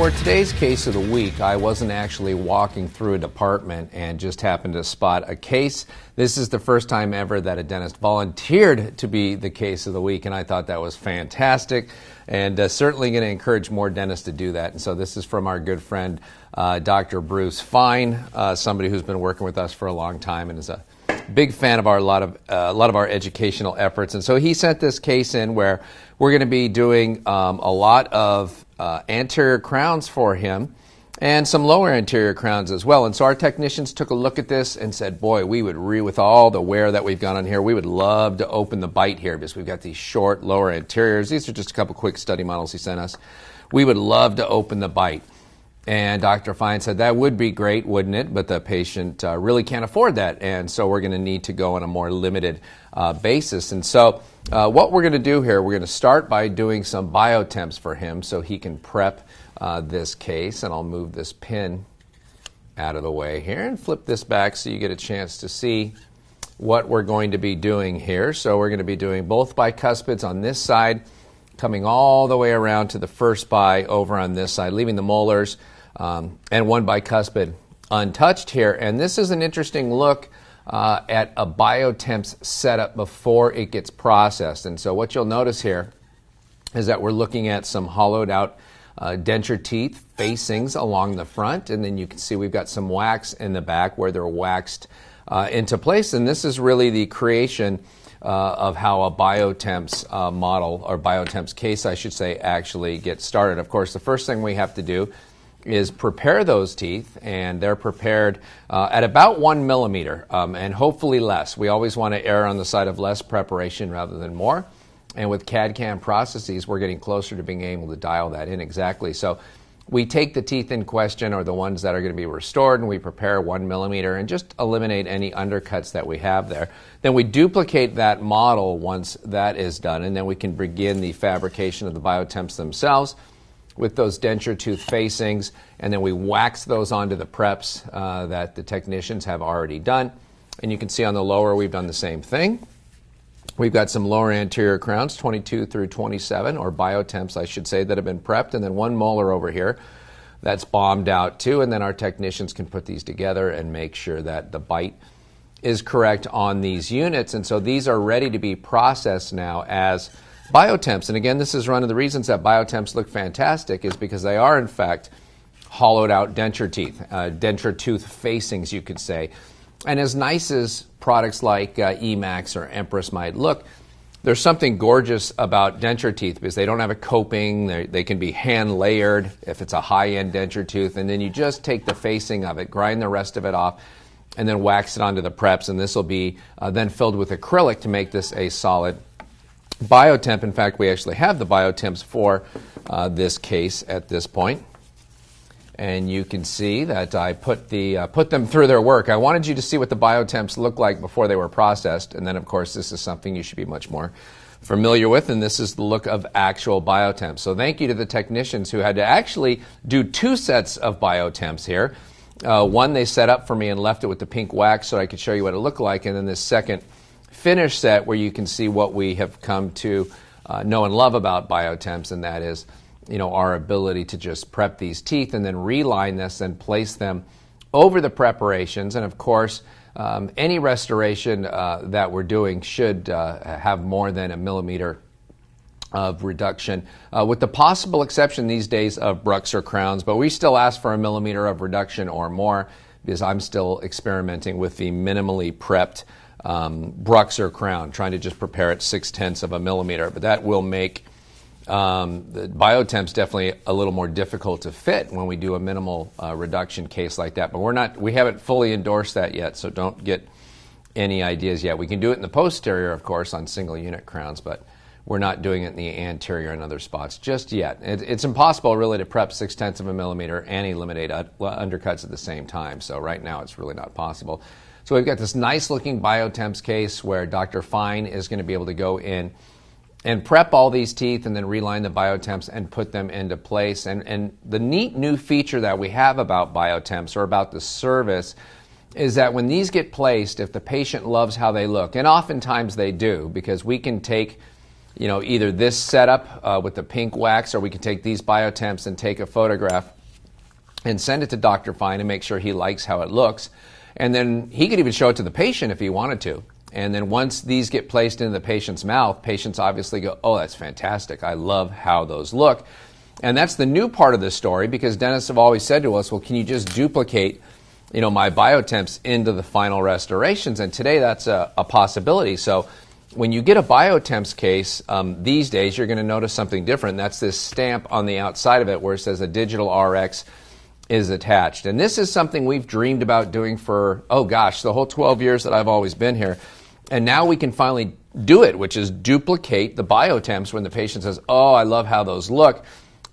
For today's case of the week, I wasn't actually walking through a department and just happened to spot a case. This is the first time ever that a dentist volunteered to be the case of the week, and I thought that was fantastic and uh, certainly going to encourage more dentists to do that. And so this is from our good friend, uh, Dr. Bruce Fine, uh, somebody who's been working with us for a long time and is a big fan of our a lot of uh, a lot of our educational efforts. And so he sent this case in where we're going to be doing um, a lot of uh, anterior crowns for him and some lower anterior crowns as well. And so our technicians took a look at this and said, boy, we would re with all the wear that we've got on here, we would love to open the bite here because we've got these short lower anteriors. These are just a couple quick study models he sent us. We would love to open the bite. And Dr. Fine said that would be great, wouldn't it? But the patient uh, really can't afford that. And so we're going to need to go on a more limited uh, basis. And so uh, what we're going to do here, we're going to start by doing some biotemps for him so he can prep uh, this case. And I'll move this pin out of the way here and flip this back so you get a chance to see what we're going to be doing here. So we're going to be doing both bicuspids on this side, coming all the way around to the first bi over on this side, leaving the molars um, and one bicuspid untouched here. And this is an interesting look uh, at a biotemps setup before it gets processed. And so what you'll notice here is that we're looking at some hollowed out uh, denture teeth facings along the front, and then you can see we've got some wax in the back where they're waxed uh, into place. And this is really the creation uh, of how a biotemps uh, model or biotemps case, I should say, actually gets started. Of course, the first thing we have to do is prepare those teeth, and they're prepared uh, at about one millimeter um, and hopefully less. We always want to err on the side of less preparation rather than more. And with CAD CAM processes, we're getting closer to being able to dial that in exactly. So we take the teeth in question or the ones that are going to be restored and we prepare one millimeter and just eliminate any undercuts that we have there. Then we duplicate that model once that is done, and then we can begin the fabrication of the biotemps themselves with those denture tooth facings, and then we wax those onto the preps uh, that the technicians have already done. And you can see on the lower, we've done the same thing. We've got some lower anterior crowns, 22 through 27, or biotemps, I should say, that have been prepped, and then one molar over here that's bombed out too. And then our technicians can put these together and make sure that the bite is correct on these units. And so these are ready to be processed now as biotemps. And again, this is one of the reasons that biotemps look fantastic is because they are, in fact, hollowed out denture teeth, uh, denture tooth facings, you could say. And as nice as products like uh, Emax or Empress might look, there's something gorgeous about denture teeth because they don't have a coping. They, they can be hand layered if it's a high end denture tooth. And then you just take the facing of it, grind the rest of it off, and then wax it onto the preps. And this will be uh, then filled with acrylic to make this a solid biotemp. In fact, we actually have the biotemps for uh, this case at this point. And you can see that I put, the, uh, put them through their work. I wanted you to see what the biotemps look like before they were processed. And then, of course, this is something you should be much more familiar with, and this is the look of actual biotemps. So thank you to the technicians who had to actually do two sets of biotemps here. Uh, one they set up for me and left it with the pink wax so I could show you what it looked like, and then this second finish set where you can see what we have come to uh, know and love about biotemps, and that is you know, our ability to just prep these teeth and then reline this and place them over the preparations. And of course, um, any restoration uh, that we're doing should uh, have more than a millimeter of reduction, uh, with the possible exception these days of BruxZir crowns. But we still ask for a millimeter of reduction or more because I'm still experimenting with the minimally prepped um, BruxZir crown, trying to just prepare it six tenths of a millimeter. But that will make um, the biotemp's definitely a little more difficult to fit when we do a minimal uh, reduction case like that. But we're not, we haven't fully endorsed that yet, so don't get any ideas yet. We can do it in the posterior, of course, on single unit crowns, but we're not doing it in the anterior and other spots just yet. It, it's impossible really to prep six tenths of a millimeter and eliminate undercuts at the same time. So right now it's really not possible. So we've got this nice looking biotemps case where Dr. Fine is going to be able to go in and prep all these teeth and then reline the biotemps and put them into place. And, and the neat new feature that we have about biotemps or about the service is that when these get placed, if the patient loves how they look, and oftentimes they do, because we can take you know, either this setup uh, with the pink wax, or we can take these biotemps and take a photograph and send it to Dr. Fine and make sure he likes how it looks. And then he could even show it to the patient if he wanted to. And then once these get placed in the patient's mouth, patients obviously go, Oh, that's fantastic. I love how those look. And that's the new part of the story because dentists have always said to us, Well, can you just duplicate you know, my biotemps into the final restorations? And today that's a, a possibility. So when you get a biotemps case um, these days, you're going to notice something different. That's this stamp on the outside of it where it says a digital RX is attached. And this is something we've dreamed about doing for, oh gosh, the whole 12 years that I've always been here. And now we can finally do it, which is duplicate the biotemps when the patient says, oh, I love how those look.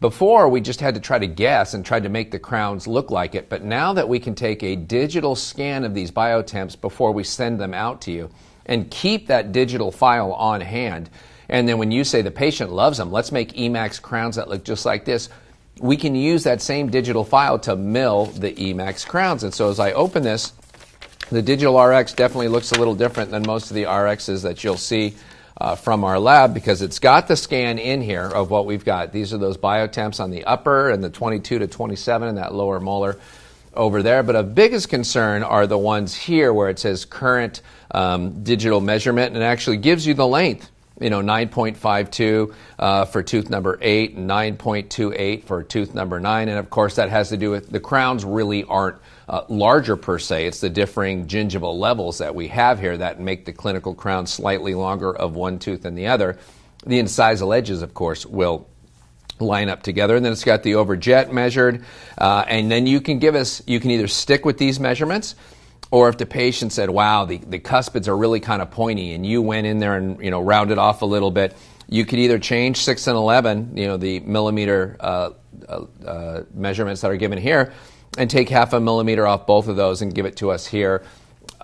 Before, we just had to try to guess and tried to make the crowns look like it. But now that we can take a digital scan of these biotemps before we send them out to you and keep that digital file on hand, and then when you say the patient loves them, let's make Emax crowns that look just like this we can use that same digital file to mill the Emax crowns. And so as I open this, the digital RX definitely looks a little different than most of the RXs that you'll see uh, from our lab because it's got the scan in here of what we've got. These are those biotemps on the upper and the 22 to 27 in that lower molar over there. But of biggest concern are the ones here where it says current um, digital measurement and it actually gives you the length you know, 9.52 uh, for tooth number 8 and 9.28 for tooth number 9. And of course, that has to do with the crowns really aren't uh, larger per se. It's the differing gingival levels that we have here that make the clinical crown slightly longer of one tooth than the other. The incisal edges, of course, will line up together. And then it's got the overjet measured. Uh, and then you can give us, you can either stick with these measurements or if the patient said, wow, the, the cuspids are really kind of pointy, and you went in there and you know rounded off a little bit, you could either change 6 and 11, you know, the millimeter uh, uh, uh, measurements that are given here, and take half a millimeter off both of those and give it to us here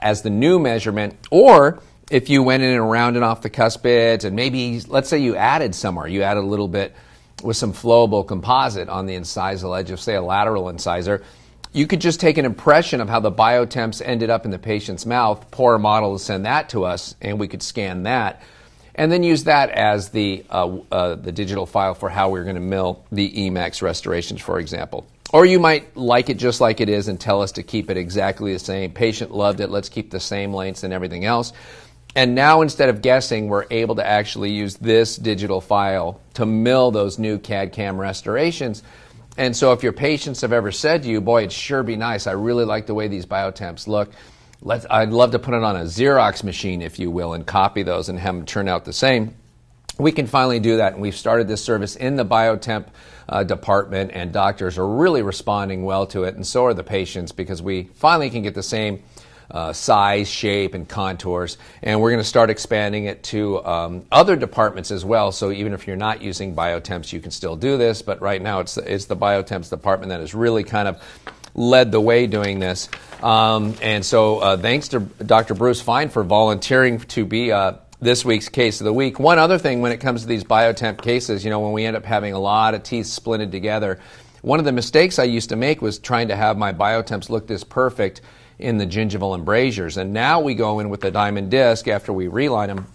as the new measurement. Or if you went in and rounded off the cuspids, and maybe, let's say you added somewhere, you added a little bit with some flowable composite on the incisal edge of, say, a lateral incisor you could just take an impression of how the biotemps ended up in the patient's mouth, pour a model to send that to us, and we could scan that, and then use that as the, uh, uh, the digital file for how we're going to mill the Emax restorations, for example. Or you might like it just like it is and tell us to keep it exactly the same. Patient loved it, let's keep the same lengths and everything else. And now instead of guessing, we're able to actually use this digital file to mill those new CAD CAM restorations and so, if your patients have ever said to you, "Boy, it'd sure be nice. I really like the way these biotemps look. Let's, I'd love to put it on a Xerox machine, if you will, and copy those and have them turn out the same." We can finally do that, and we've started this service in the biotemp uh, department, and doctors are really responding well to it, and so are the patients because we finally can get the same uh, size, shape, and contours. And we're going to start expanding it to um, other departments as well. So even if you're not using biotemps, you can still do this. But right now, it's the, it's the biotemps department that has really kind of led the way doing this. Um, and so uh, thanks to Dr. Bruce Fine for volunteering to be uh, this week's case of the week. One other thing when it comes to these biotemp cases, you know, when we end up having a lot of teeth splinted together, one of the mistakes I used to make was trying to have my biotemps look this perfect in the gingival embrasures. And now we go in with the diamond disc after we reline them,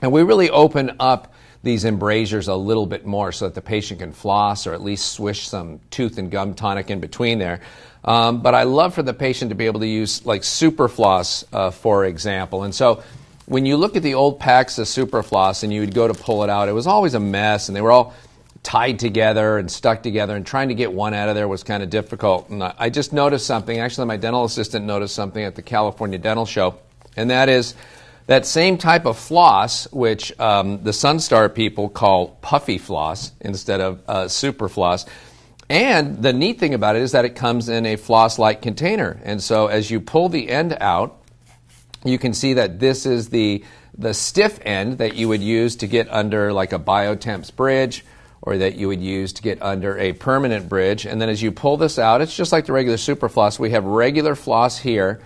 and we really open up these embrasures a little bit more so that the patient can floss or at least swish some tooth and gum tonic in between there. Um, but I love for the patient to be able to use like Superfloss, uh, for example. And so when you look at the old packs of Superfloss and you would go to pull it out, it was always a mess and they were all tied together and stuck together, and trying to get one out of there was kind of difficult. And I just noticed something. Actually, my dental assistant noticed something at the California Dental Show, and that is that same type of floss, which um, the Sunstar people call puffy floss instead of uh, super floss. And the neat thing about it is that it comes in a floss like container. And so as you pull the end out, you can see that this is the, the stiff end that you would use to get under like a Biotemps bridge or that you would use to get under a permanent bridge. And then as you pull this out, it's just like the regular super floss. We have regular floss here,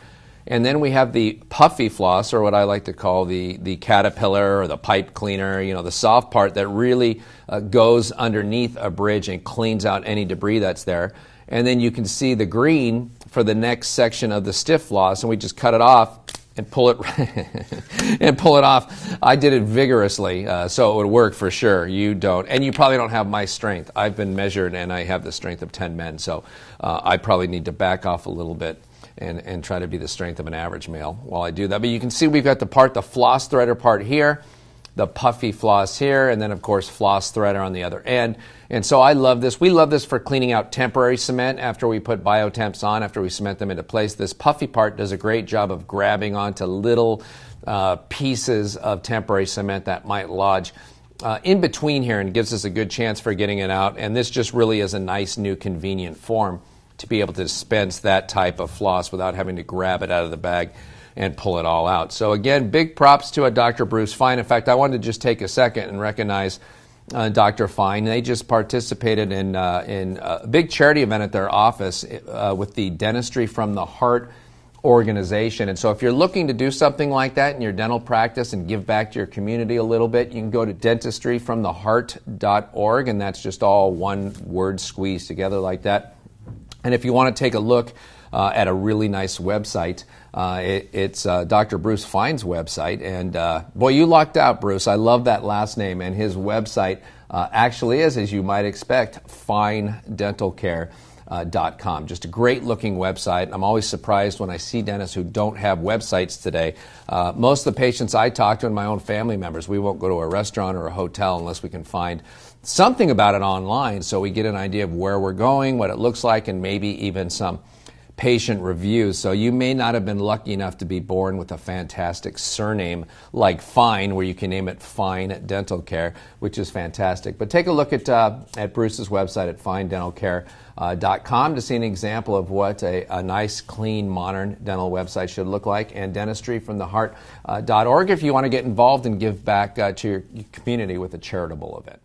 and then we have the puffy floss, or what I like to call the, the caterpillar or the pipe cleaner, you know, the soft part that really uh, goes underneath a bridge and cleans out any debris that's there. And then you can see the green for the next section of the stiff floss, and we just cut it off and pull it and pull it off. I did it vigorously, uh, so it would work for sure. You don't, and you probably don't have my strength. I've been measured, and I have the strength of ten men, so uh, I probably need to back off a little bit and, and try to be the strength of an average male while I do that. But you can see we've got the part, the floss threader part here the puffy floss here, and then of course floss threader on the other end. And so I love this. We love this for cleaning out temporary cement after we put biotemps on, after we cement them into place. This puffy part does a great job of grabbing onto little uh, pieces of temporary cement that might lodge. Uh, in between here and gives us a good chance for getting it out. And this just really is a nice, new, convenient form to be able to dispense that type of floss without having to grab it out of the bag and pull it all out. So, again, big props to a Dr. Bruce Fine. In fact, I wanted to just take a second and recognize uh, Dr. Fine. They just participated in, uh, in a big charity event at their office uh, with the Dentistry from the Heart organization. And so, if you're looking to do something like that in your dental practice and give back to your community a little bit, you can go to dentistryfromtheheart.org, and that's just all one word squeezed together like that. And if you want to take a look uh, at a really nice website, uh, it, it's uh, Dr. Bruce Fine's website. And uh, boy, you lucked out, Bruce. I love that last name. And his website uh, actually is, as you might expect, finedentalcare.com. Uh, .com. Just a great looking website. I'm always surprised when I see dentists who don't have websites today. Uh, most of the patients I talk to and my own family members, we won't go to a restaurant or a hotel unless we can find something about it online so we get an idea of where we're going, what it looks like, and maybe even some patient reviews. So you may not have been lucky enough to be born with a fantastic surname like Fine, where you can name it Fine Dental Care, which is fantastic. But take a look at, uh, at Bruce's website at finedentalcare.com uh, to see an example of what a, a, nice, clean, modern dental website should look like, and dentistryfromtheheart.org uh, if you want to get involved and give back uh, to your community with a charitable event.